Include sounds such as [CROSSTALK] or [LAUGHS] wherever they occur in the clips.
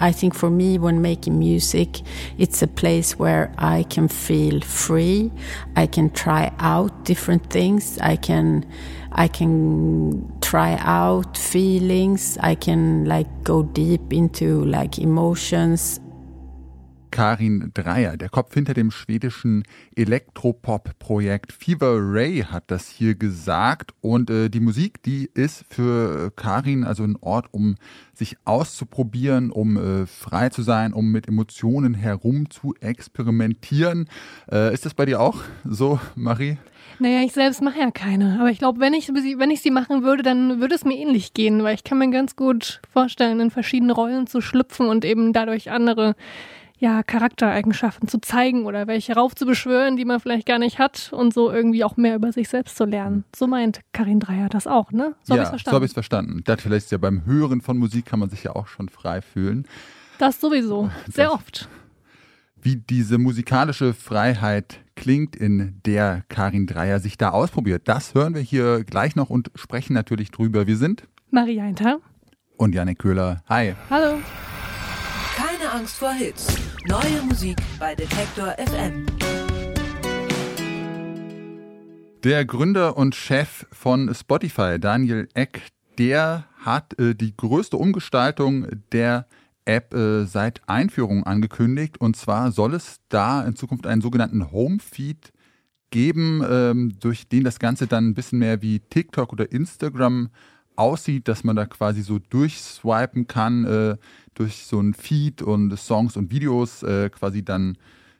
I think for me, when making music, it's a place where I can feel free. I can try out different things. I can, I can try out feelings. I can like go deep into like emotions. Karin Dreier, der Kopf hinter dem schwedischen Elektropop-Projekt Fever Ray, hat das hier gesagt. Und äh, die Musik, die ist für Karin also ein Ort, um sich auszuprobieren, um äh, frei zu sein, um mit Emotionen herum zu experimentieren. Äh, ist das bei dir auch so, Marie? Naja, ich selbst mache ja keine. Aber ich glaube, wenn ich, wenn ich sie machen würde, dann würde es mir ähnlich gehen, weil ich kann mir ganz gut vorstellen, in verschiedene Rollen zu schlüpfen und eben dadurch andere ja, Charaktereigenschaften zu zeigen oder welche raufzubeschwören, die man vielleicht gar nicht hat und so irgendwie auch mehr über sich selbst zu lernen. So meint Karin Dreier das auch, ne? So ja, habe ich verstanden. So habe ich es verstanden. Das vielleicht ist ja beim Hören von Musik kann man sich ja auch schon frei fühlen. Das sowieso, [LAUGHS] sehr das, oft. Wie diese musikalische Freiheit klingt, in der Karin Dreier sich da ausprobiert, das hören wir hier gleich noch und sprechen natürlich drüber. Wir sind Marie Einter und Janik Köhler. Hi. Hallo. Keine Angst vor Hits. Neue Musik bei Detektor FM. Der Gründer und Chef von Spotify, Daniel Eck, der hat äh, die größte Umgestaltung der App äh, seit Einführung angekündigt. Und zwar soll es da in Zukunft einen sogenannten Home-Feed geben, ähm, durch den das Ganze dann ein bisschen mehr wie TikTok oder Instagram aussieht, dass man da quasi so durchswipen kann, äh, durch so ein Feed und Songs und Videos äh, quasi dann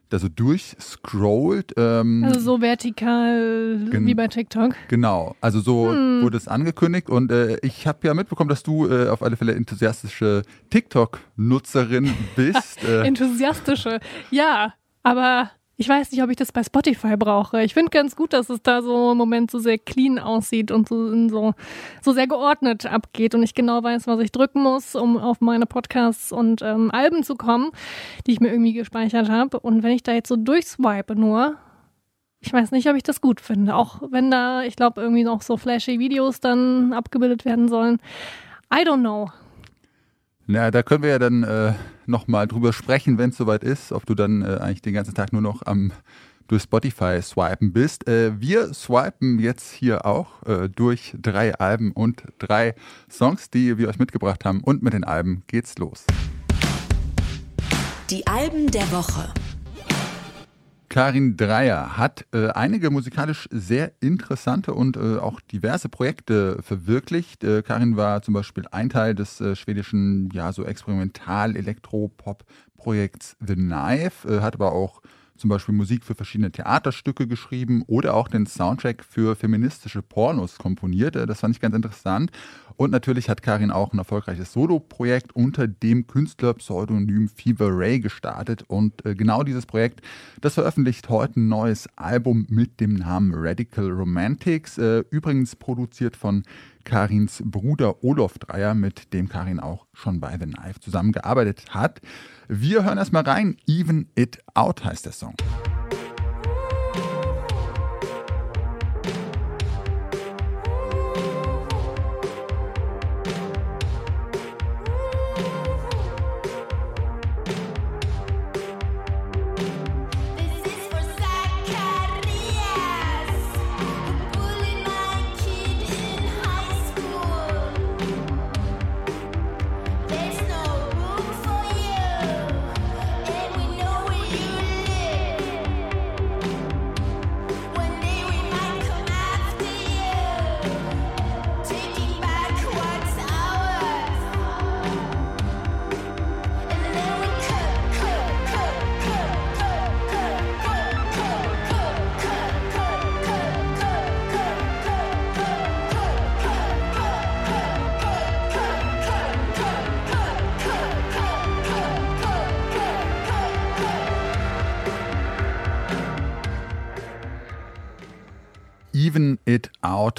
da so durchscrollt. Ähm, also so vertikal wie bei TikTok. Genau, also so hm. wurde es angekündigt und äh, ich habe ja mitbekommen, dass du äh, auf alle Fälle enthusiastische TikTok-Nutzerin [LAUGHS] bist. Äh. enthusiastische, ja, aber ich weiß nicht, ob ich das bei Spotify brauche. Ich finde ganz gut, dass es da so im Moment so sehr clean aussieht und so, so, so sehr geordnet abgeht und ich genau weiß, was ich drücken muss, um auf meine Podcasts und ähm, Alben zu kommen, die ich mir irgendwie gespeichert habe. Und wenn ich da jetzt so durchswipe nur, ich weiß nicht, ob ich das gut finde. Auch wenn da, ich glaube, irgendwie noch so flashy Videos dann abgebildet werden sollen. I don't know. Na, da können wir ja dann äh, nochmal drüber sprechen, wenn es soweit ist, ob du dann äh, eigentlich den ganzen Tag nur noch am durch Spotify swipen bist. Äh, wir swipen jetzt hier auch äh, durch drei Alben und drei Songs, die wir euch mitgebracht haben. Und mit den Alben geht's los. Die Alben der Woche. Karin Dreier hat äh, einige musikalisch sehr interessante und äh, auch diverse Projekte verwirklicht. Äh, Karin war zum Beispiel ein Teil des äh, schwedischen, ja, so Experimental-Elektropop-Projekts The Knife, äh, hat aber auch zum Beispiel Musik für verschiedene Theaterstücke geschrieben oder auch den Soundtrack für feministische Pornos komponiert. Äh, das fand ich ganz interessant. Und natürlich hat Karin auch ein erfolgreiches Solo-Projekt unter dem Künstlerpseudonym Fever Ray gestartet. Und äh, genau dieses Projekt, das veröffentlicht heute ein neues Album mit dem Namen Radical Romantics. Äh, übrigens produziert von Karins Bruder Olof Dreier, mit dem Karin auch schon bei The Knife zusammengearbeitet hat. Wir hören erstmal rein. Even It Out heißt der Song.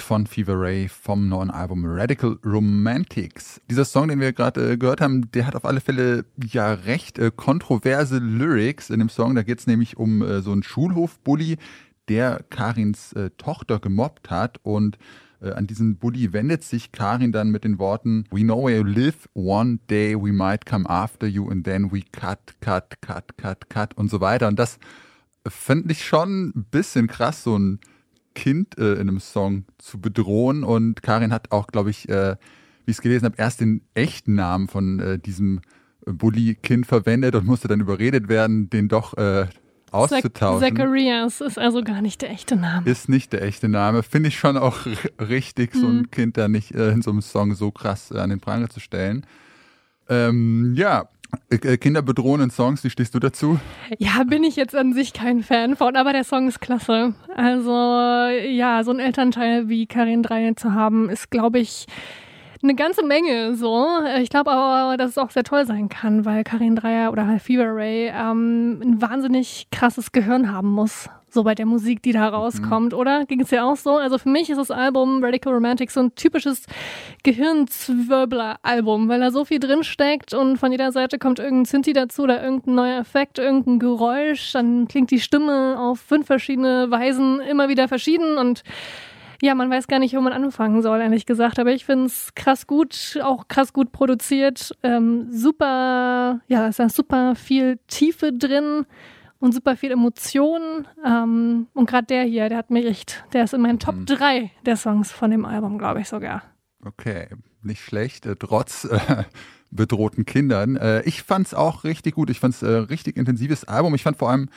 Von Fever Ray vom neuen Album Radical Romantics. Dieser Song, den wir gerade äh, gehört haben, der hat auf alle Fälle ja recht äh, kontroverse Lyrics in dem Song. Da geht es nämlich um äh, so einen Schulhofbully, der Karins äh, Tochter gemobbt hat und Äh, an diesen Bully wendet sich Karin dann mit den Worten We know where you live, one day we might come after you and then we cut, cut, cut, cut, cut und so weiter. Und das fand ich schon ein bisschen krass, so ein Kind äh, in einem Song zu bedrohen. Und Karin hat auch, glaube ich, äh, wie ich es gelesen habe, erst den echten Namen von äh, diesem Bully-Kind verwendet und musste dann überredet werden, den doch äh, auszutauschen. Zacharias ist also gar nicht der echte Name. Ist nicht der echte Name. Finde ich schon auch richtig, so ein mhm. Kind da nicht äh, in so einem Song so krass äh, an den Pranger zu stellen. Ähm, ja, äh, äh, kinderbedrohenden Songs, wie stehst du dazu? Ja, bin ich jetzt an sich kein Fan von, aber der Song ist klasse. Also ja, so ein Elternteil wie Karin Drei zu haben, ist, glaube ich, eine ganze Menge so. Ich glaube aber, dass es auch sehr toll sein kann, weil Karin Dreier oder halt Fever Ray ähm, ein wahnsinnig krasses Gehirn haben muss. So bei der Musik, die da mhm. rauskommt, mhm. oder? Ging es ja auch so? Also für mich ist das Album Radical Romantic so ein typisches Gehirnzwirbler-Album, weil da so viel drinsteckt und von jeder Seite kommt irgendein Synthi dazu oder irgendein neuer Effekt, irgendein Geräusch, dann klingt die Stimme auf fünf verschiedene Weisen immer wieder verschieden und ja, man weiß gar nicht, wo man anfangen soll, ehrlich gesagt. Aber ich finde es krass gut, auch krass gut produziert. Ähm, super, ja, es ist super viel Tiefe drin und super viel Emotionen. Ähm, und gerade der hier, der hat mich echt, der ist in meinen Top 3 mhm. der Songs von dem Album, glaube ich sogar. Okay, nicht schlecht, äh, trotz äh, [LAUGHS] bedrohten Kindern. Äh, ich fand es auch richtig gut. Ich fand es äh, richtig intensives Album. Ich fand vor allem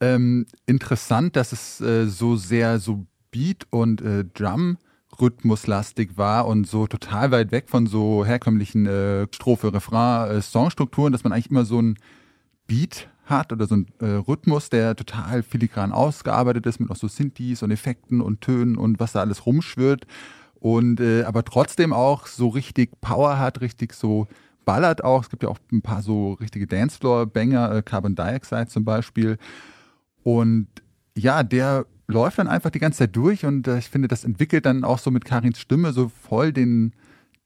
ähm, interessant, dass es äh, so sehr so Beat- und äh, Drum-Rhythmuslastig war und so total weit weg von so herkömmlichen äh, Strophe, Refrain, äh, Songstrukturen, dass man eigentlich immer so ein Beat hat oder so ein äh, Rhythmus, der total filigran ausgearbeitet ist mit auch so Synthes und Effekten und Tönen und was da alles rumschwirrt und äh, aber trotzdem auch so richtig Power hat, richtig so ballert auch. Es gibt ja auch ein paar so richtige Dancefloor-Banger, äh, Carbon Dioxide zum Beispiel. Und ja, der läuft dann einfach die ganze Zeit durch und äh, ich finde, das entwickelt dann auch so mit Karins Stimme so voll den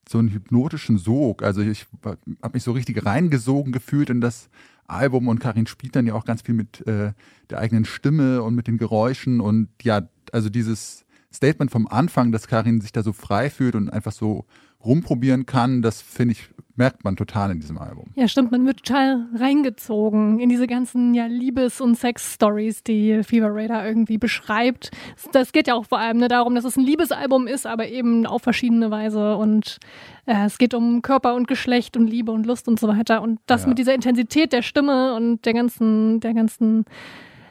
so einen hypnotischen Sog. Also ich habe mich so richtig reingesogen gefühlt in das Album und Karin spielt dann ja auch ganz viel mit äh, der eigenen Stimme und mit den Geräuschen und ja, also dieses Statement vom Anfang, dass Karin sich da so frei fühlt und einfach so rumprobieren kann, das finde ich merkt man total in diesem Album. Ja, stimmt, man wird total reingezogen in diese ganzen ja, Liebes- und Sex-Stories, die Fever Radar irgendwie beschreibt. Das geht ja auch vor allem ne, darum, dass es ein Liebesalbum ist, aber eben auf verschiedene Weise und äh, es geht um Körper und Geschlecht und Liebe und Lust und so weiter und das ja. mit dieser Intensität der Stimme und der ganzen, der ganzen,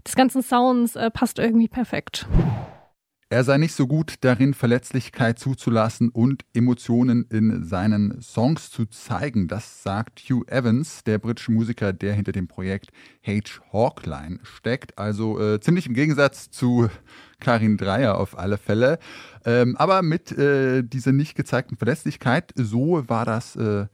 des ganzen Sounds äh, passt irgendwie perfekt. Er sei nicht so gut darin, Verletzlichkeit zuzulassen und Emotionen in seinen Songs zu zeigen. Das sagt Hugh Evans, der britische Musiker, der hinter dem Projekt H. Hawkline steckt. Also äh, ziemlich im Gegensatz zu Karin Dreier auf alle Fälle. Ähm, aber mit äh, dieser nicht gezeigten Verletzlichkeit, so war das äh,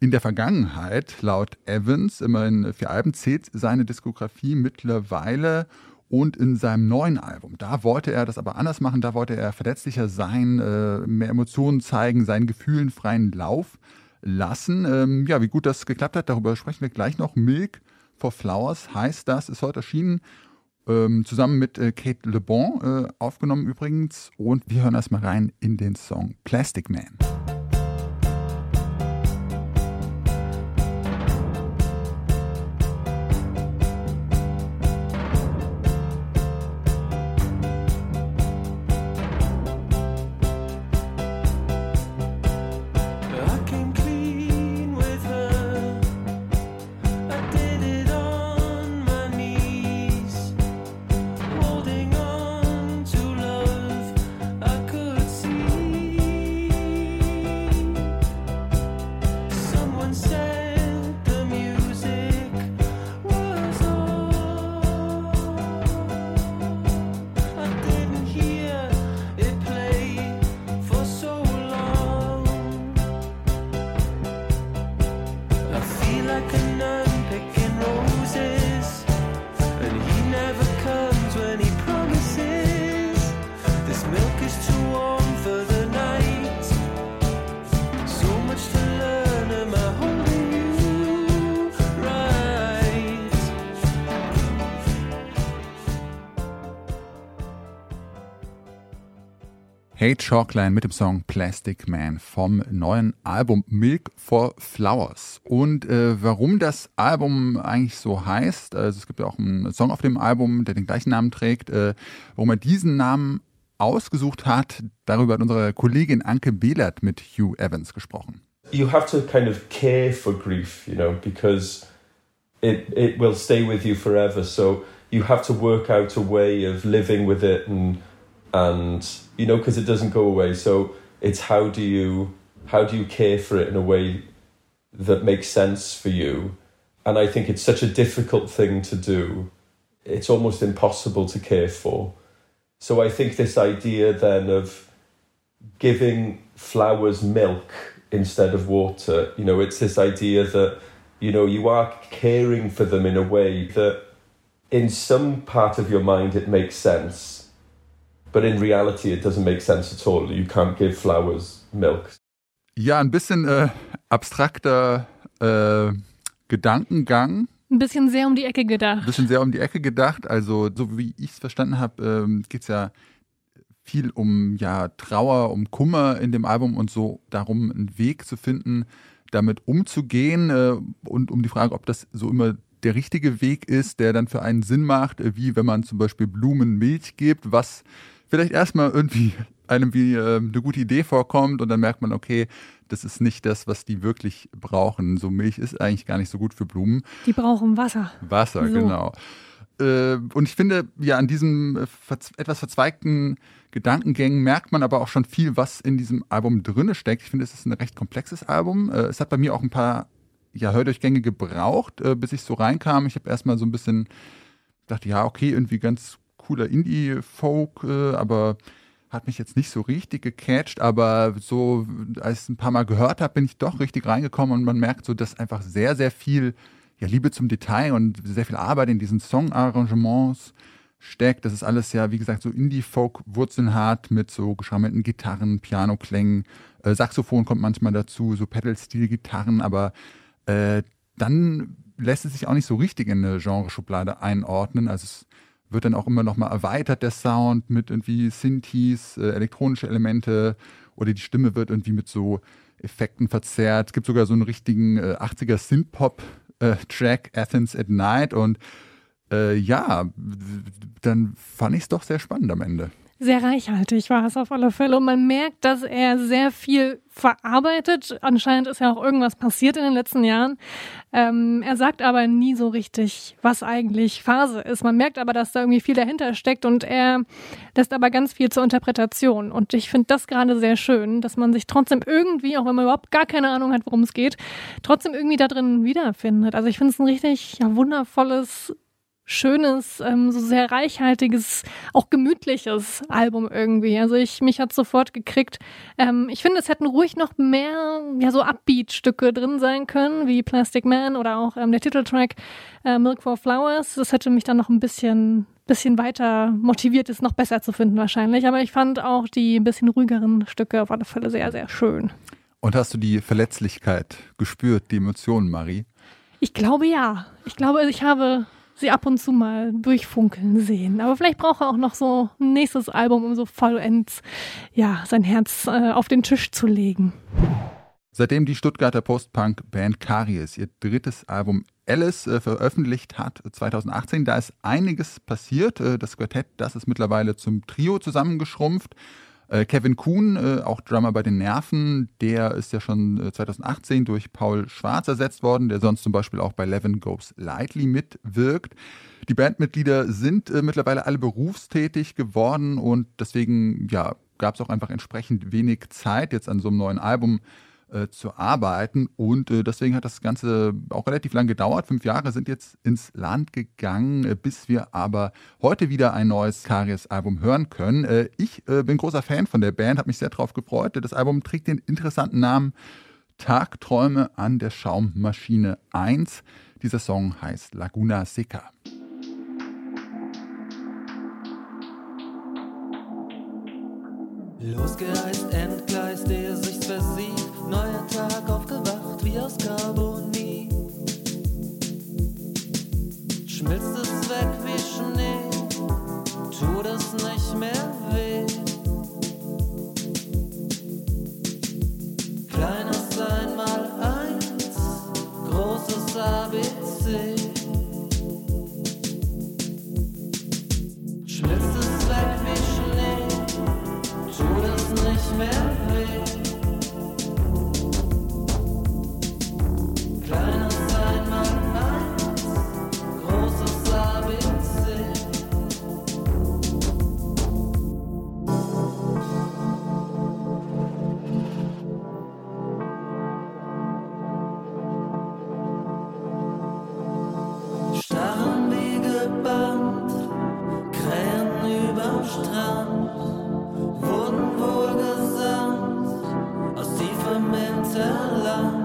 in der Vergangenheit, laut Evans, immerhin vier Alben, zählt seine Diskografie mittlerweile und in seinem neuen Album, da wollte er das aber anders machen, da wollte er verletzlicher sein, äh, mehr Emotionen zeigen, seinen Gefühlen freien Lauf lassen. Ähm, ja, wie gut das geklappt hat, darüber sprechen wir gleich noch. Milk for Flowers heißt das, ist heute erschienen, ähm, zusammen mit äh, Kate Le Bon, äh, aufgenommen übrigens. Und wir hören erstmal rein in den Song Plastic Man. Hey Chalkline mit dem Song Plastic Man vom neuen Album Milk for Flowers. Und äh, warum das Album eigentlich so heißt, also es gibt ja auch einen Song auf dem Album, der den gleichen Namen trägt, äh, warum er diesen Namen ausgesucht hat, darüber hat unsere Kollegin Anke Behlert mit Hugh Evans gesprochen. You have to kind of care for grief, you know, because it, it will stay with you forever. So you have to work out a way of living with it and and you know because it doesn't go away. So it's how do you how do you care for it in a way that makes sense for you? And i think it's such a difficult thing to do. It's almost impossible to care for. So i think this idea then of giving flowers milk instead of water you know it's this idea that you know you are caring for them in a way that in some part of your mind it makes sense But in reality, it doesn't make sense at all. You can't give flowers milk. Ja, ein bisschen äh, abstrakter äh, Gedankengang. Ein bisschen sehr um die Ecke gedacht. Ein bisschen sehr um die Ecke gedacht. Also, so wie ich es verstanden habe, ähm, geht es ja viel um ja, Trauer, um Kummer in dem Album und so darum, einen Weg zu finden, damit umzugehen äh, und um die Frage, ob das so immer der richtige Weg ist, der dann für einen Sinn macht, äh, wie wenn man zum Beispiel Blumen Milch gibt, was vielleicht erstmal irgendwie einem wie äh, eine gute Idee vorkommt und dann merkt man, okay, das ist nicht das, was die wirklich brauchen. So Milch ist eigentlich gar nicht so gut für Blumen. Die brauchen Wasser. Wasser, so. genau. Äh, und ich finde, ja, an diesen äh, etwas verzweigten Gedankengängen merkt man aber auch schon viel, was in diesem Album drinne steckt. Ich finde, es ist ein recht komplexes Album. Äh, es hat bei mir auch ein paar ja, Hördurchgänge gebraucht, bis ich so reinkam. Ich habe erstmal so ein bisschen dachte, ja, okay, irgendwie ganz cooler Indie-Folk, äh, aber hat mich jetzt nicht so richtig gecatcht, aber so, als ich es ein paar Mal gehört habe, bin ich doch richtig reingekommen und man merkt so, dass einfach sehr, sehr viel ja, Liebe zum Detail und sehr viel Arbeit in diesen Song-Arrangements steckt. Das ist alles ja, wie gesagt, so Indie-Folk-Wurzeln hat mit so geschrammelten Gitarren, Piano-Klängen, äh, Saxophon kommt manchmal dazu, so Pedal-Stil-Gitarren, aber äh, dann lässt es sich auch nicht so richtig in eine Genreschublade einordnen. Also es wird dann auch immer noch mal erweitert, der Sound, mit irgendwie Synthes, äh, elektronische Elemente oder die Stimme wird irgendwie mit so Effekten verzerrt. Es gibt sogar so einen richtigen äh, 80er Synth-Pop-Track, äh, Athens at Night und äh, ja, dann fand ich es doch sehr spannend am Ende sehr reichhaltig war es auf alle Fälle. Und man merkt, dass er sehr viel verarbeitet. Anscheinend ist ja auch irgendwas passiert in den letzten Jahren. Ähm, er sagt aber nie so richtig, was eigentlich Phase ist. Man merkt aber, dass da irgendwie viel dahinter steckt und er lässt aber ganz viel zur Interpretation. Und ich finde das gerade sehr schön, dass man sich trotzdem irgendwie, auch wenn man überhaupt gar keine Ahnung hat, worum es geht, trotzdem irgendwie da drin wiederfindet. Also ich finde es ein richtig ja, wundervolles schönes, ähm, so sehr reichhaltiges, auch gemütliches Album irgendwie. Also ich mich hat sofort gekriegt. Ähm, ich finde, es hätten ruhig noch mehr ja so Upbeat-Stücke drin sein können, wie Plastic Man oder auch ähm, der Titeltrack äh, Milk for Flowers. Das hätte mich dann noch ein bisschen bisschen weiter motiviert ist, noch besser zu finden wahrscheinlich. Aber ich fand auch die ein bisschen ruhigeren Stücke auf alle Fälle sehr, sehr schön. Und hast du die Verletzlichkeit gespürt, die Emotionen, Marie? Ich glaube ja. Ich glaube, ich habe sie ab und zu mal durchfunkeln sehen. Aber vielleicht braucht er auch noch so ein nächstes Album, um so vollends ja, sein Herz äh, auf den Tisch zu legen. Seitdem die Stuttgarter Post-Punk-Band Karies ihr drittes Album Alice äh, veröffentlicht hat, 2018, da ist einiges passiert. Äh, das Quartett, das ist mittlerweile zum Trio zusammengeschrumpft. Äh, Kevin Kuhn, äh, auch Drummer bei den Nerven, der ist ja schon 2018 äh, durch Paul Schwarz ersetzt worden, der sonst zum Beispiel auch bei Levin Goes Lightly mitwirkt. Die Bandmitglieder sind mittlerweile alle berufstätig geworden und deswegen ja, gab es auch einfach entsprechend wenig Zeit jetzt an so einem neuen Album äh, zu arbeiten. Und äh, deswegen hat das Ganze auch relativ lang gedauert. Fünf Jahre sind jetzt ins Land gegangen, äh, bis wir aber heute wieder ein neues Karies-Album hören können. Äh, ich äh, bin großer Fan von der Band, habe mich sehr darauf gefreut. Das Album trägt den interessanten Namen Tagträume an der Schaummaschine 1. Dieser Song heißt Laguna Seca. Losgereist, entgleist, ehe sich's versieht. Neuer Tag aufgewacht wie aus Carbonit. Schmilzt es weg wie Schnee, tut es nicht mehr Starren wie gebannt, Krähen über Strand, wurden wohl gesandt aus tiefem Hinterland.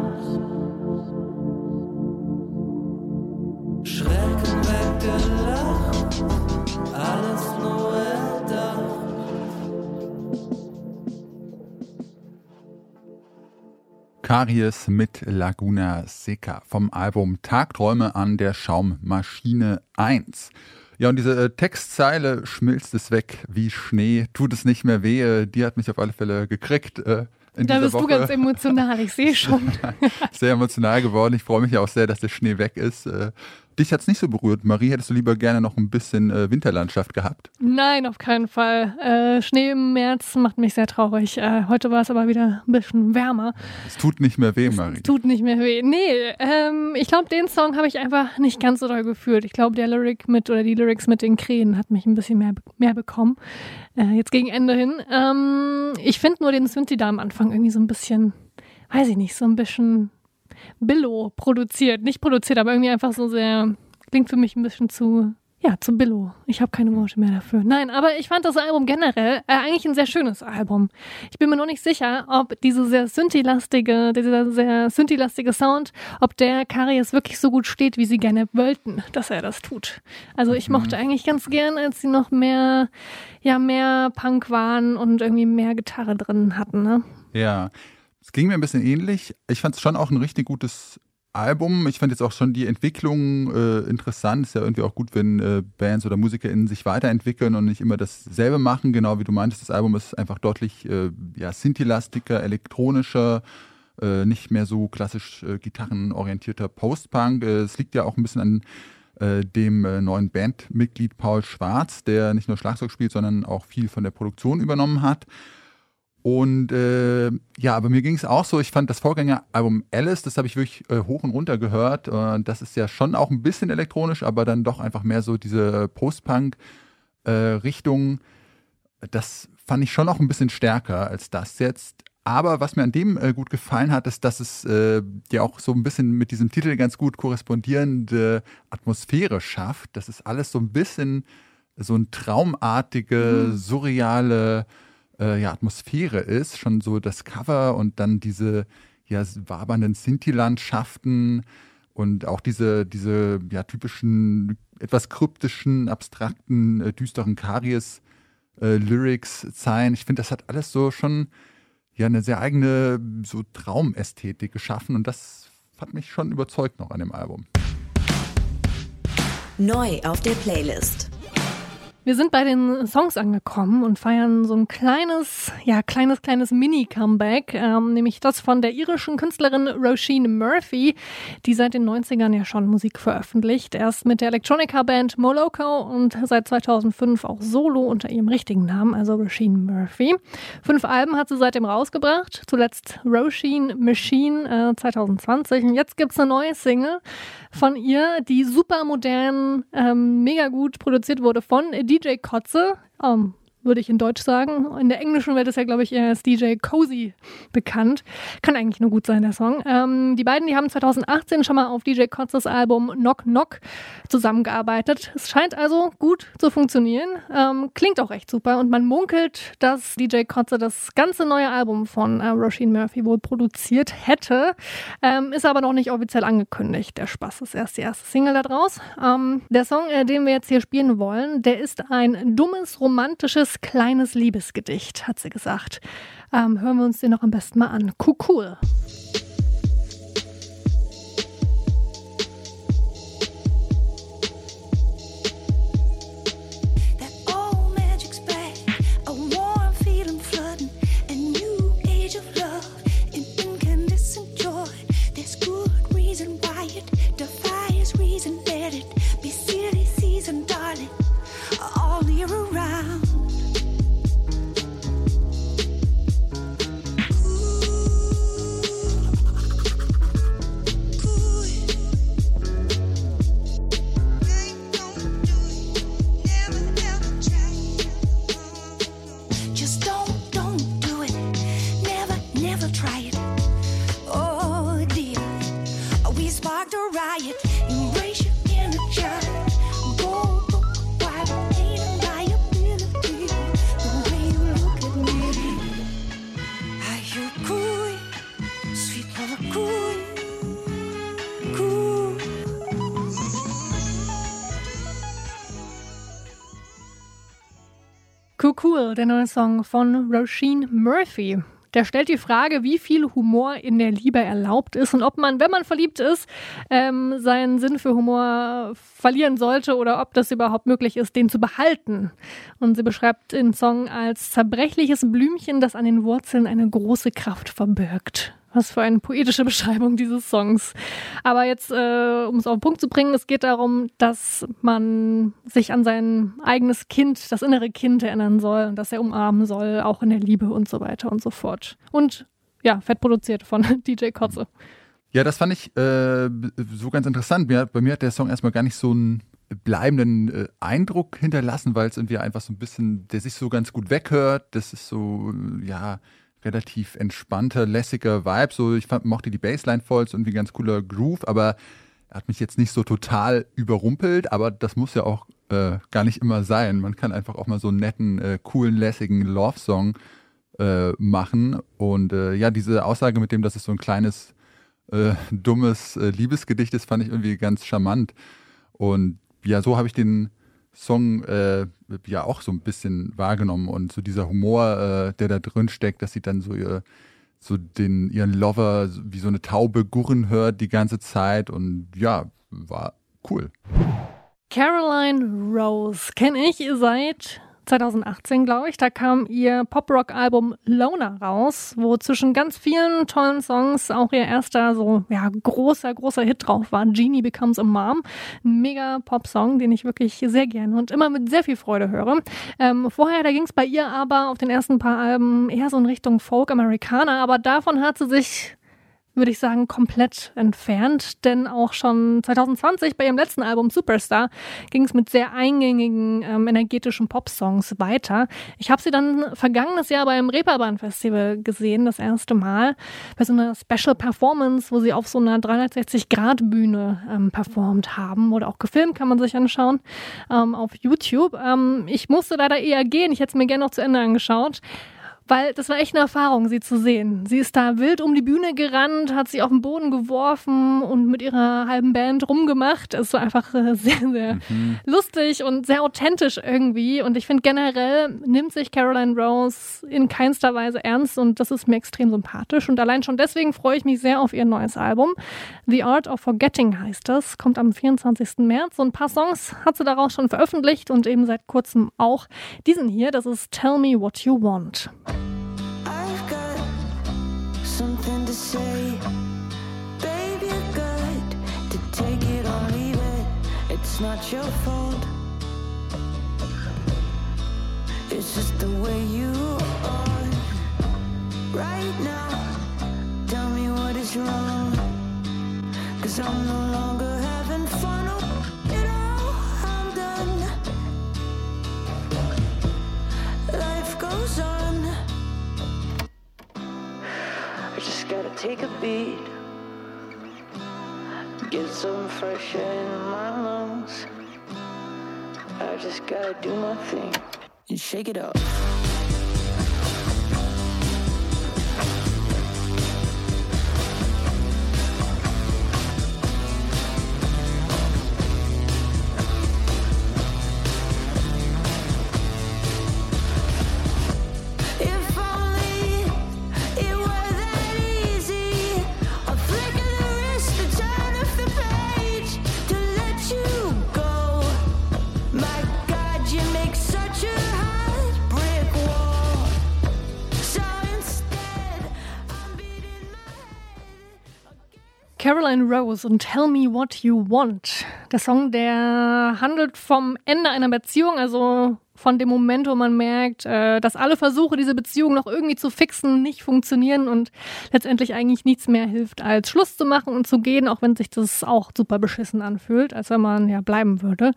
Karies mit Laguna Seca vom Album Tagträume an der Schaummaschine 1. Ja, und diese äh, Textzeile schmilzt es weg wie Schnee, tut es nicht mehr weh, die hat mich auf alle Fälle gekriegt. Äh, Da bist Woche. du ganz emotional, ich sehe [LAUGHS] schon. sehr emotional geworden. Ich freue mich ja auch sehr, dass der Schnee weg ist. Äh, dich hat es nicht so berührt. Marie, hättest du lieber gerne noch ein bisschen äh, Winterlandschaft gehabt? Nein, auf keinen Fall. Äh, Schnee im März macht mich sehr traurig. Äh, heute war es aber wieder ein bisschen wärmer. Es tut nicht mehr weh, Marie. Es tut nicht mehr weh. Nee, ähm, ich glaube, den Song habe ich einfach nicht ganz so doll gefühlt. Ich glaube, der Lyric mit oder die Lyrics mit den Krähen hat mich ein bisschen mehr, mehr bekommen. Äh, jetzt gegen Ende hin. Ähm, ich finde nur den Synthi da am Anfang irgendwie so ein bisschen, weiß ich nicht, so ein bisschen Billo produziert. Nicht produziert, aber irgendwie einfach so sehr, klingt für mich ein bisschen zu, ja, zu Billo. Ich habe keine Worte mehr dafür. Nein, aber ich fand das Album generell äh, eigentlich ein sehr schönes Album. Ich bin mir noch nicht sicher, ob diese sehr Synthi-lastige, dieser sehr Synthi-lastige Sound, ob der Karies wirklich so gut steht, wie sie gerne wollten, dass er das tut. Also ich mochte eigentlich ganz gern, als sie noch mehr, ja, mehr Punk waren und irgendwie mehr Gitarre drin hatten, ne? Ja, es ging mir ein bisschen ähnlich. Ich fand es schon auch ein richtig gutes Album. Ich fand jetzt auch schon die Entwicklung äh, interessant. Ist ja irgendwie auch gut, wenn äh, Bands oder MusikerInnen sich weiterentwickeln und nicht immer dasselbe machen. Genau wie du meintest, das Album ist einfach deutlich äh, ja, Synthi-lastiger, elektronischer, äh, nicht mehr so klassisch äh, gitarrenorientierter Post-Punk. Äh, es liegt ja auch ein bisschen an äh, dem neuen Bandmitglied Paul Schwarz, der nicht nur Schlagzeug spielt, sondern auch viel von der Produktion übernommen hat. Und äh, ja, aber mir ging es auch so, ich fand das Vorgängeralbum Alice, das habe ich wirklich äh, hoch und runter gehört. Äh, das ist ja schon auch ein bisschen elektronisch, aber dann doch einfach mehr so diese Post-Punk-Richtung. das fand ich schon auch ein bisschen stärker als das jetzt. Aber was mir an dem äh, gut gefallen hat, ist, dass es äh, ja auch so ein bisschen mit diesem Titel ganz gut korrespondierende Atmosphäre schafft. Das ist alles so ein bisschen so ein traumartige, surreale äh, ja, Atmosphäre ist. Schon so das Cover und dann diese ja, wabernden Sinti-Landschaften und auch diese, diese ja, typischen, etwas kryptischen, abstrakten, äh, düsteren Karies-Lyrics, Zeilen. Ich finde, das hat alles so schon ja eine sehr eigene so Traumästhetik geschaffen und das hat mich schon überzeugt noch an dem Album. Neu auf der Playlist. Wir sind bei den Songs angekommen und feiern so ein kleines, ja, kleines, kleines Mini-Comeback, ähm, nämlich das von der irischen Künstlerin Roisin Murphy, die seit den 90ern ja schon Musik veröffentlicht. Erst mit der Electronica-Band Moloko und seit 2005 auch solo unter ihrem richtigen Namen, also Roisin Murphy. Fünf Alben hat sie seitdem rausgebracht, zuletzt Roisin Machine äh, 2020 und jetzt gibt's eine neue Single von ihr, die super modern, ähm, mega gut produziert wurde von DJ Kotze. Ähm, würde ich in Deutsch sagen. In der englischen Welt ist er, glaube ich, eher als DJ Cozy bekannt. Kann eigentlich nur gut sein, der Song. Ähm, die beiden, die haben 2018 schon mal auf DJ Kotzes Album Knock Knock zusammengearbeitet. Es scheint also gut zu funktionieren. Ähm, klingt auch echt super und man munkelt, dass DJ Kotze das ganze neue Album von äh, Roisin Murphy wohl produziert hätte. Ähm, ist aber noch nicht offiziell angekündigt. Der Spaß ist erst die erste Single da draus. Ähm, der Song, äh, den wir jetzt hier spielen wollen, der ist ein dummes, romantisches, kleines Liebesgedicht, hat sie gesagt. Ähm, hören wir uns den noch am besten mal an. Cool. Der neue Song von Roisin Murphy. Der stellt die Frage, wie viel Humor in der Liebe erlaubt ist und ob man, wenn man verliebt ist, ähm, seinen Sinn für Humor verlieren sollte oder ob das überhaupt möglich ist, den zu behalten. Und sie beschreibt den Song als zerbrechliches Blümchen, das an den Wurzeln eine große Kraft verbirgt. Was für eine poetische [LAUGHS] Beschreibung dieses Songs. Aber jetzt, äh, um es auf den Punkt zu bringen, es geht darum, dass man sich an sein eigenes Kind, das innere Kind erinnern soll und dass er umarmen soll, auch in der Liebe und so weiter und so fort. Und ja, fett produziert von [LAUGHS] DJ Kotze. Ja, das fand ich äh, so ganz interessant. Mir, bei mir hat der Song erstmal gar nicht so einen bleibenden äh, Eindruck hinterlassen, weil es irgendwie einfach so ein bisschen, der sich so ganz gut weghört. Das ist so, ja, relativ entspannter, lässiger Vibe. So, ich fand, mochte die Bassline voll, so irgendwie ganz cooler Groove, aber er hat mich jetzt nicht so total überrumpelt, aber das muss ja auch äh, gar nicht immer sein. Man kann einfach auch mal so einen netten, äh, coolen, lässigen Love-Song äh, machen. Und äh, ja, diese Aussage mit dem, dass es so ein kleines, äh, dummes äh, Liebesgedicht ist, fand ich irgendwie ganz charmant. Und ja, so habe ich den Song äh, ja auch so ein bisschen wahrgenommen und so dieser Humor, äh, der da drin steckt, dass sie dann so ihr so den ihren Lover wie so eine Taube gurren hört die ganze Zeit und ja, war cool. Caroline Rose kenne ich seit 2018, glaube ich. Da kam ihr Pop-Rock-Album Loner raus, wo zwischen ganz vielen tollen Songs auch ihr erster so ja großer, großer Hit drauf war. Genie Becomes a Mom. Ein mega Pop-Song, den ich wirklich sehr gerne und immer mit sehr viel Freude höre. Ähm, vorher, da ging es bei ihr aber auf den ersten paar Alben eher so in Richtung Folk-Amerikaner, aber davon hat sie sich würde ich sagen, komplett entfernt. Denn auch schon 2020 bei ihrem letzten Album Superstar ging es mit sehr eingängigen, ähm, energetischen Pop-Songs weiter. Ich habe sie dann vergangenes Jahr beim Reeperbahn Festival gesehen, das erste Mal, bei so einer Special Performance, wo sie auf so einer 360-Grad-Bühne ähm, performt haben oder auch gefilmt, kann man sich anschauen, ähm, auf YouTube. Ähm, ich musste leider eher gehen, ich hätte es mir gerne noch zu Ende angeschaut weil das war echt eine Erfahrung, sie zu sehen. Sie ist da wild um die Bühne gerannt, hat sie auf den Boden geworfen und mit ihrer halben Band rumgemacht. Es war einfach äh, [LAUGHS] sehr, sehr mhm. lustig und sehr authentisch irgendwie. Und ich finde generell nimmt sich Caroline Rose in keinster Weise ernst und das ist mir extrem sympathisch. Und allein schon deswegen freue ich mich sehr auf ihr neues Album. The Art of Forgetting heißt das, kommt am 24. März. Und ein paar Songs hat sie daraus schon veröffentlicht und eben seit kurzem auch diesen hier. Das ist Tell Me What You Want. Not your fault. It's just the way you are. Right now, tell me what is wrong. Cause I'm no longer having fun. Oh, you know, I'm done. Life goes on. I just gotta take a beat. Get some fresh air in my lungs. I just gotta do my thing and shake it up. Caroline Rose und Tell Me What You Want. Der Song, der handelt vom Ende einer Beziehung, also von dem Moment, wo man merkt, äh, dass alle Versuche, diese Beziehung noch irgendwie zu fixen, nicht funktionieren und letztendlich eigentlich nichts mehr hilft, als Schluss zu machen und zu gehen, auch wenn sich das auch super beschissen anfühlt, als wenn man ja bleiben würde.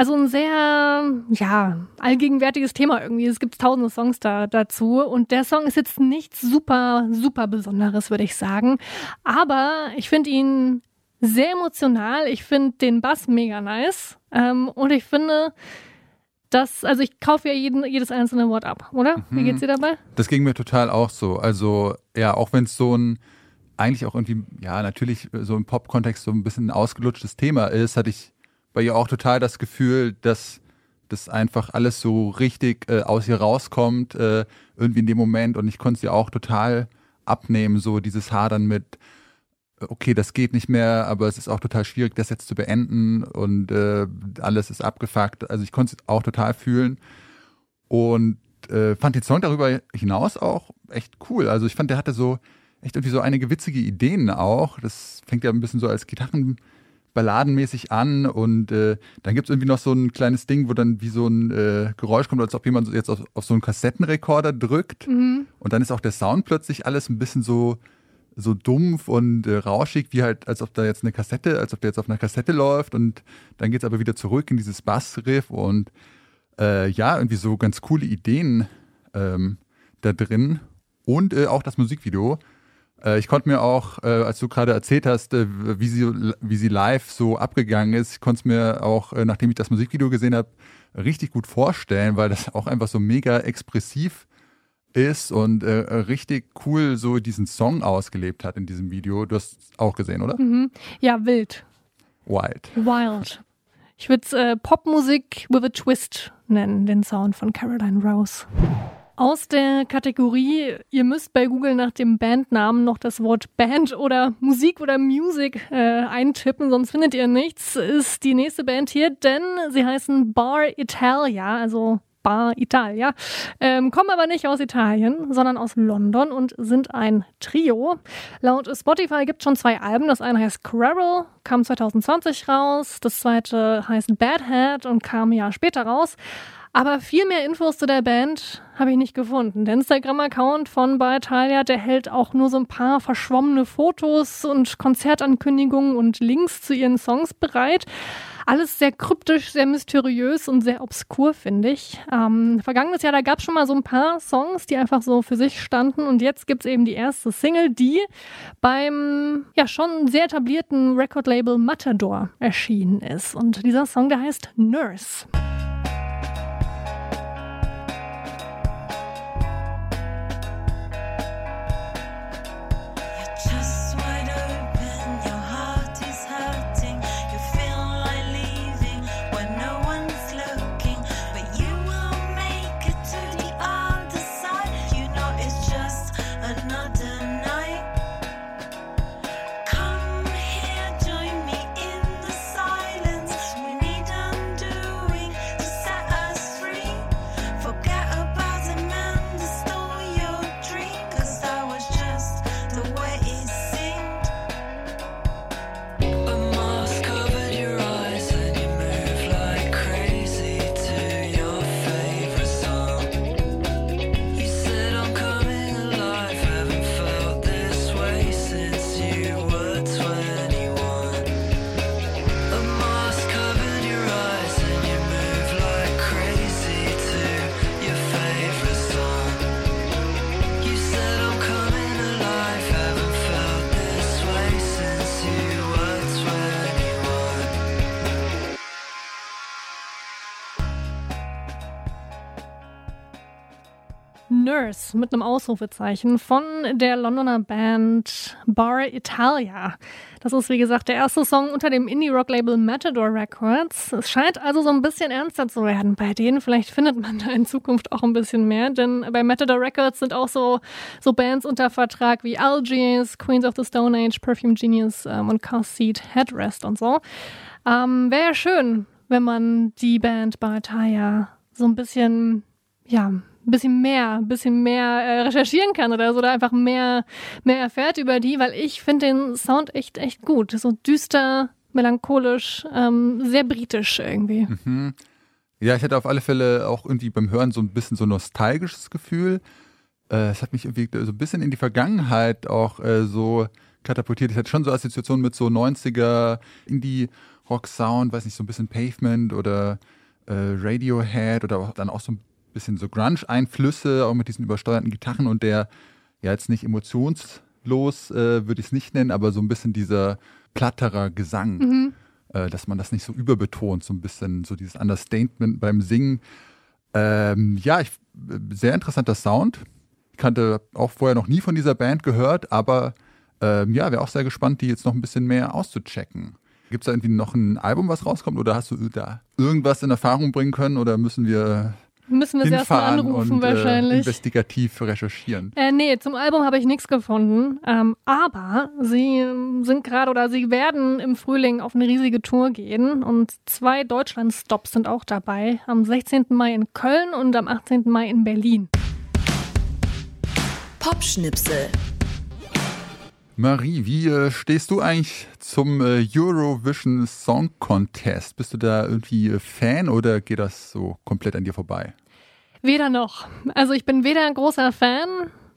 Also ein sehr, ja, allgegenwärtiges Thema irgendwie. Es gibt tausende Songs da, dazu. Und der Song ist jetzt nichts super, super Besonderes, würde ich sagen. Aber ich finde ihn sehr emotional. Ich finde den Bass mega nice. Ähm, und ich finde, dass, also ich kaufe ja jeden, jedes einzelne Wort ab, oder? Wie geht's dir dabei? Das ging mir total auch so. Also, ja, auch wenn es so ein eigentlich auch irgendwie, ja, natürlich so im Pop-Kontext so ein bisschen ein ausgelutschtes Thema ist, hatte ich bei ihr auch total das Gefühl, dass dass einfach alles so richtig äh, aus ihr rauskommt, äh, irgendwie in dem Moment. Und ich konnte ihr auch total abnehmen, so dieses Hadern mit, äh, okay, das geht nicht mehr, aber es ist auch total schwierig, das jetzt zu beenden und äh, alles ist abgefuckt. Also ich konnte es auch total fühlen und äh, fand den Song darüber hinaus auch echt cool. Also ich fand, der hatte so echt irgendwie so einige witzige Ideen auch. Das fängt ja ein bisschen so als Gitarrenballadenmäßig an und äh, dann gibt es irgendwie noch so ein kleines Ding, wo dann wie so ein äh, Geräusch kommt, als ob jemand jetzt auf, auf so einen Kassettenrekorder drückt und dann ist auch der Sound plötzlich alles ein bisschen so so dumpf und äh, rauschig, wie halt, als ob da jetzt eine Kassette, als ob der jetzt auf einer Kassette läuft und dann geht es aber wieder zurück in dieses Bassriff und äh, ja, irgendwie so ganz coole Ideen ähm, da drin und äh, auch das Musikvideo. Äh, ich konnte mir auch, äh, als du gerade erzählt hast, äh, wie, sie, wie sie live so abgegangen ist, ich konnte es mir auch, nachdem ich das Musikvideo gesehen habe, richtig gut vorstellen, weil das [LAUGHS] auch einfach so mega expressiv ist und äh, richtig cool so diesen Song ausgelebt hat in diesem Video. Du hast es auch gesehen, oder? Ja, wild. Wild. Wild. Ich würde es äh, Popmusik with a Twist nennen, den Sound von Caroline Rose. Aus der Kategorie, ihr müsst bei Google nach dem Bandnamen noch das Wort Band oder Musik oder Music äh, eintippen, sonst findet ihr nichts, ist die nächste Band hier, denn sie heißen Bar Italia, also Bar Italia, ähm, kommen aber nicht aus Italien, sondern aus London und sind ein Trio. Laut Spotify gibt es schon zwei Alben. Das eine heißt Quarrel, kam 2020 raus. Das zweite heißt Bad Head und kam ein Jahr später raus. Aber viel mehr Infos zu der Band habe ich nicht gefunden. Der Instagram-Account von Bar Italia, der hält auch nur so ein paar verschwommene Fotos und Konzertankündigungen und Links zu ihren Songs bereit. Alles sehr kryptisch, sehr mysteriös und sehr obskur, finde ich. Ähm, vergangenes Jahr, da gab es schon mal so ein paar Songs, die einfach so für sich standen. Und jetzt gibt es eben die erste Single, die beim ja schon sehr etablierten Record-Label Matador erschienen ist. Und dieser Song, der heißt Nurse. Nurse mit einem Ausrufezeichen von der Londoner Band Bar Italia. Das ist, wie gesagt, der erste Song unter dem Indie-Rock-Label Matador Records. Es scheint also so ein bisschen ernster zu werden bei denen. Vielleicht findet man da in Zukunft auch ein bisschen mehr, denn bei Matador Records sind auch so, so Bands unter Vertrag wie Algiers, Queens of the Stone Age, Perfume Genius ähm, und Car Seat Headrest und so. Ähm, Wäre ja schön, wenn man die Band Bar Italia so ein bisschen, ja, ein bisschen mehr, ein bisschen mehr äh, recherchieren kann oder so, oder einfach mehr, mehr erfährt über die, weil ich finde den Sound echt, echt gut. So düster, melancholisch, ähm, sehr britisch irgendwie. Ja, ich hatte auf alle Fälle auch irgendwie beim Hören so ein bisschen so nostalgisches Gefühl. Äh, es hat mich irgendwie so ein bisschen in die Vergangenheit auch äh, so katapultiert. Ich hatte schon so Assoziationen mit so 90er Indie-Rock-Sound, weiß nicht, so ein bisschen Pavement oder äh, Radiohead oder dann auch so ein bisschen so Grunge-Einflüsse, auch mit diesen übersteuerten Gitarren und der, ja jetzt nicht emotionslos, äh, würde ich es nicht nennen, aber so ein bisschen dieser platterer Gesang äh, dass man das nicht so überbetont, so ein bisschen so dieses Understatement beim Singen. Ähm, ja, ich, sehr interessanter Sound. Ich kannte auch vorher noch nie von dieser Band gehört, aber ähm, ja, wäre auch sehr gespannt, die jetzt noch ein bisschen mehr auszuchecken. Gibt es da irgendwie noch ein Album, was rauskommt? Oder hast du da irgendwas in Erfahrung bringen können? Oder müssen wir Müssen wir es erstmal anrufen und äh, wahrscheinlich. investigativ recherchieren? Äh, nee, zum Album habe ich nichts gefunden. Ähm, aber sie sind gerade oder sie werden im Frühling auf eine riesige Tour gehen und zwei Deutschland-Stops sind auch dabei. Am 16. Mai in Köln und am 18. Mai in Berlin. Popschnipsel. Marie, wie äh, stehst du eigentlich zum äh, Eurovision Song Contest? Bist du da irgendwie äh, Fan oder geht das so komplett an dir vorbei? Weder noch. Also ich bin weder ein großer Fan,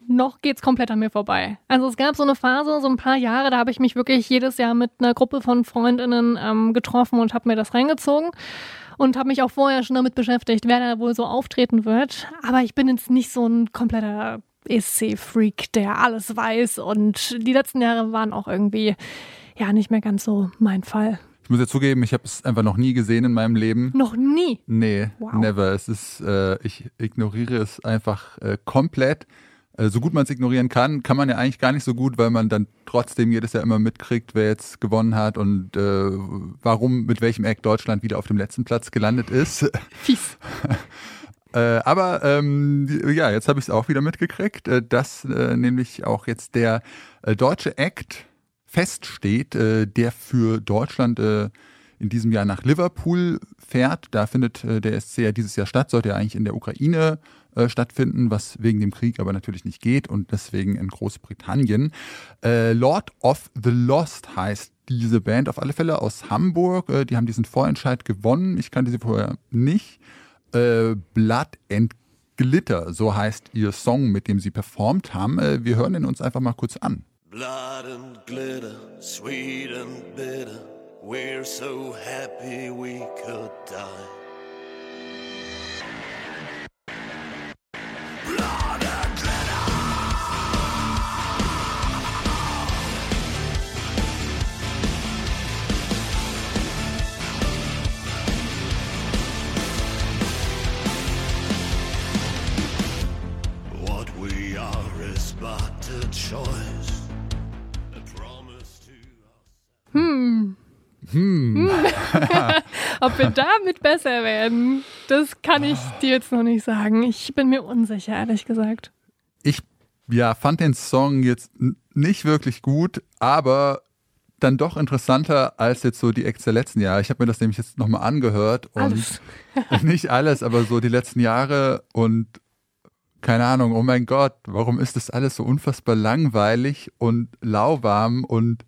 noch geht's komplett an mir vorbei. Also es gab so eine Phase, so ein paar Jahre, da habe ich mich wirklich jedes Jahr mit einer Gruppe von Freundinnen ähm, getroffen und habe mir das reingezogen und habe mich auch vorher schon damit beschäftigt, wer da wohl so auftreten wird. Aber ich bin jetzt nicht so ein kompletter ESC-Freak, der alles weiß und die letzten Jahre waren auch irgendwie ja nicht mehr ganz so mein Fall. Ich muss ja zugeben, ich habe es einfach noch nie gesehen in meinem Leben. Noch nie. Nee, Wow. never. Es ist, äh, ich ignoriere es einfach äh, komplett. Äh, so gut man es ignorieren kann, kann man ja eigentlich gar nicht so gut, weil man dann trotzdem jedes Jahr immer mitkriegt, wer jetzt gewonnen hat und äh, warum, mit welchem Act Deutschland wieder auf dem letzten Platz gelandet ist. [LAUGHS] Fies. [LAUGHS] Äh, aber ähm, ja, jetzt habe ich es auch wieder mitgekriegt, äh, dass äh, nämlich auch jetzt der äh, deutsche Act feststeht, äh, der für Deutschland äh, in diesem Jahr nach Liverpool fährt. Da findet äh, der SC ja dieses Jahr statt, sollte ja eigentlich in der Ukraine äh, stattfinden, was wegen dem Krieg aber natürlich nicht geht und deswegen in Großbritannien. Äh, Lord of the Lost heißt diese Band auf alle Fälle aus Hamburg. Äh, die haben diesen Vorentscheid gewonnen. Ich kannte sie vorher nicht. Äh, Blood and Glitter, so heißt ihr Song, mit dem sie performt haben. Äh, wir hören ihn uns einfach mal kurz an. Blood and glitter, sweet and bitter. We're so happy we could die. Blood Hm. [LAUGHS] Ob wir damit besser werden, das kann ich dir jetzt noch nicht sagen. Ich bin mir unsicher, ehrlich gesagt. Ich ja, fand den Song jetzt nicht wirklich gut, aber dann doch interessanter als jetzt so die Acts der letzten Jahre. Ich habe mir das nämlich jetzt nochmal angehört und Alles. [LAUGHS] nicht alles, aber so die letzten Jahre und keine Ahnung, oh mein Gott, warum ist das alles so unfassbar langweilig und lauwarm und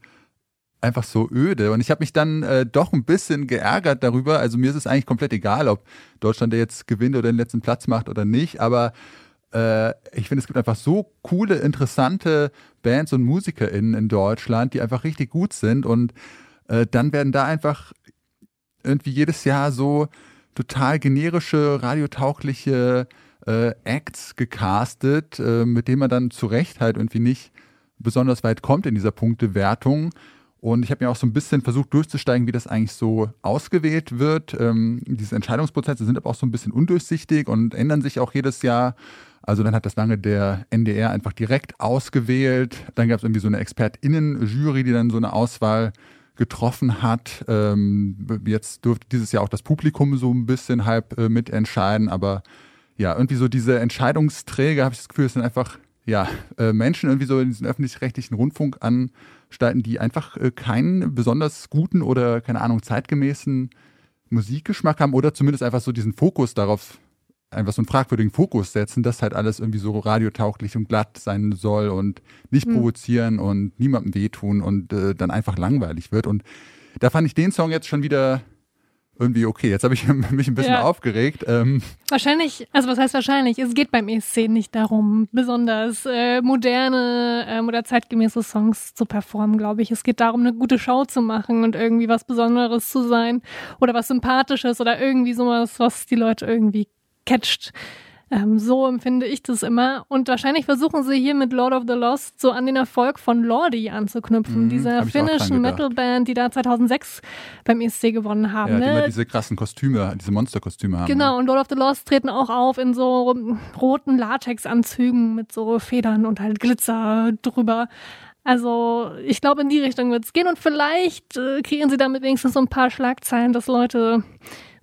einfach so öde. Und ich habe mich dann äh, doch ein bisschen geärgert darüber. Also mir ist es eigentlich komplett egal, ob Deutschland der jetzt gewinnt oder den letzten Platz macht oder nicht, aber äh, ich finde, es gibt einfach so coole, interessante Bands und MusikerInnen in Deutschland, die einfach richtig gut sind und äh, dann werden da einfach irgendwie jedes Jahr so total generische, radiotaugliche äh, Acts gecastet, äh, mit denen man dann zu Recht halt irgendwie nicht besonders weit kommt in dieser Punktewertung. Und ich habe mir auch so ein bisschen versucht durchzusteigen, wie das eigentlich so ausgewählt wird. Ähm, diese Entscheidungsprozesse sind aber auch so ein bisschen undurchsichtig und ändern sich auch jedes Jahr. Also dann hat das lange der NDR einfach direkt ausgewählt. Dann gab es irgendwie so eine ExpertInnen-Jury, die dann so eine Auswahl getroffen hat. Ähm, jetzt dürfte dieses Jahr auch das Publikum so ein bisschen halb äh, mitentscheiden, aber ja, irgendwie so diese Entscheidungsträger, habe ich das Gefühl, sind einfach ja, äh, Menschen irgendwie so in diesen öffentlich-rechtlichen Rundfunkanstalten, die einfach äh, keinen besonders guten oder, keine Ahnung, zeitgemäßen Musikgeschmack haben oder zumindest einfach so diesen Fokus darauf, einfach so einen fragwürdigen Fokus setzen, dass halt alles irgendwie so radiotauglich und glatt sein soll und nicht Hm. provozieren und niemandem wehtun und äh, dann einfach langweilig wird. Und da fand ich den Song jetzt schon wieder irgendwie okay. Jetzt habe ich [LAUGHS] mich ein bisschen Ja. aufgeregt. Ähm, Wahrscheinlich, also was heißt wahrscheinlich? Es geht beim ESC nicht darum, besonders äh, moderne ähm, oder zeitgemäße Songs zu performen, glaube ich. Es geht darum, eine gute Show zu machen und irgendwie was Besonderes zu sein oder was Sympathisches oder irgendwie sowas, was die Leute irgendwie catcht. Ähm, so empfinde ich das immer. Und wahrscheinlich versuchen sie hier mit Lord of the Lost so an den Erfolg von Lordi anzuknüpfen, Mhm, dieser finnischen. Metalband, die da 2006 beim ESC gewonnen haben. ja, die ne? immer diese krassen Kostüme, diese Monsterkostüme haben. Genau, und Lord of the Lost treten auch auf in so roten Latexanzügen mit so Federn und halt Glitzer drüber. Also ich glaube, in die Richtung wird es gehen und vielleicht äh, kreieren sie damit wenigstens so ein paar Schlagzeilen, dass Leute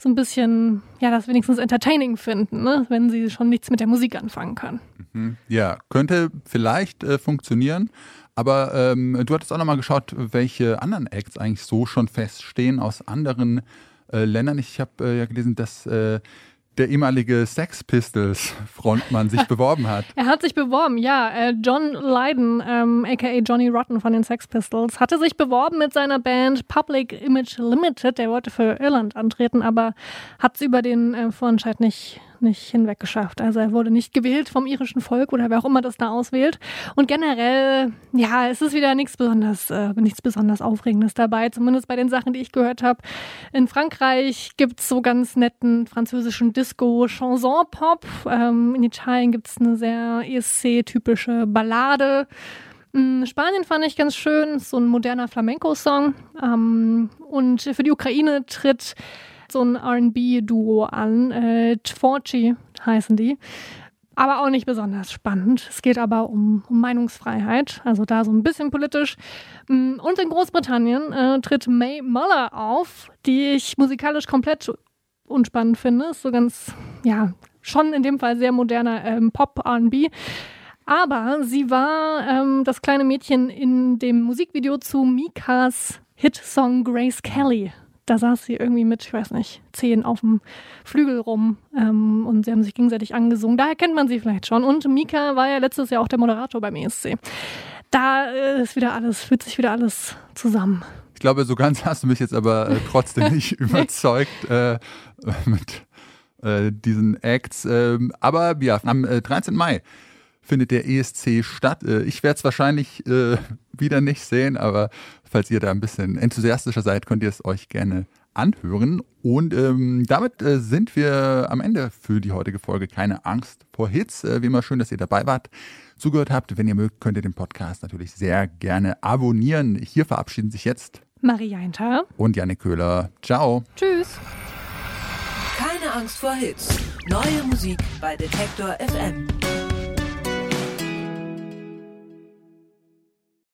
so ein bisschen, ja, das wenigstens entertaining finden, ne? wenn sie schon nichts mit der Musik anfangen können. Mhm. Ja, könnte vielleicht äh, funktionieren. Aber ähm, du hattest auch nochmal geschaut, welche anderen Acts eigentlich so schon feststehen aus anderen äh, Ländern. Ich habe äh, ja gelesen, dass äh, der ehemalige Sex Pistols Frontmann [LAUGHS] sich beworben hat. Er hat sich beworben, ja. Äh, John Lydon, ähm, aka Johnny Rotten von den Sex Pistols, hatte sich beworben mit seiner Band Public Image Limited. Der wollte für Irland antreten, aber hat es über den äh, Vorentscheid nicht, nicht hinweg geschafft. Also er wurde nicht gewählt vom irischen Volk oder wer auch immer das da auswählt. Und generell, ja, es ist wieder nichts besonders, äh, nichts besonders Aufregendes dabei, zumindest bei den Sachen, die ich gehört habe. In Frankreich gibt's so ganz netten französischen Disco-Chanson-Pop. Ähm, in Italien gibt's eine sehr ESC-typische Ballade. Mm, Spanien fand ich ganz schön, so ein moderner Flamenco-Song. Ähm, und für die Ukraine tritt so ein RB-Duo an. Äh, Tvorchi heißen die. Aber auch nicht besonders spannend. Es geht aber um, um Meinungsfreiheit, also da so ein bisschen politisch. Mm, Und in Großbritannien äh, tritt May Muller auf, die ich musikalisch komplett unspannend finde. Ist so ganz, ja, schon in dem Fall sehr moderner ähm, Pop-RB. Aber sie war ähm, das kleine Mädchen in dem Musikvideo zu Mikas Hitsong Grace Kelly. Da saß sie irgendwie mit, ich weiß nicht, zehn auf dem Flügel rum ähm, und sie haben sich gegenseitig angesungen. Daher kennt man sie vielleicht schon. Und Mika war ja letztes Jahr auch der Moderator beim ESC. Da äh, ist wieder alles, fühlt sich wieder alles zusammen. Ich glaube, so ganz hast du mich jetzt aber äh, trotzdem nicht [LAUGHS] überzeugt äh, mit äh, diesen Acts. Ähm, aber ja, am äh, 13. Mai findet der ESC statt. Äh, ich werde es wahrscheinlich äh, wieder nicht sehen, aber falls ihr da ein bisschen enthusiastischer seid, könnt ihr es euch gerne anhören. Und ähm, damit äh, sind wir am Ende für die heutige Folge. Keine Angst vor Hits. Äh, wie immer schön, dass ihr dabei wart, zugehört habt. Wenn ihr mögt, könnt ihr den Podcast natürlich sehr gerne abonnieren. Hier verabschieden sich jetzt Maria Hinter. und Janik Köhler. Ciao. Tschüss. Keine Angst vor Hits. Neue Musik bei Detektor FM.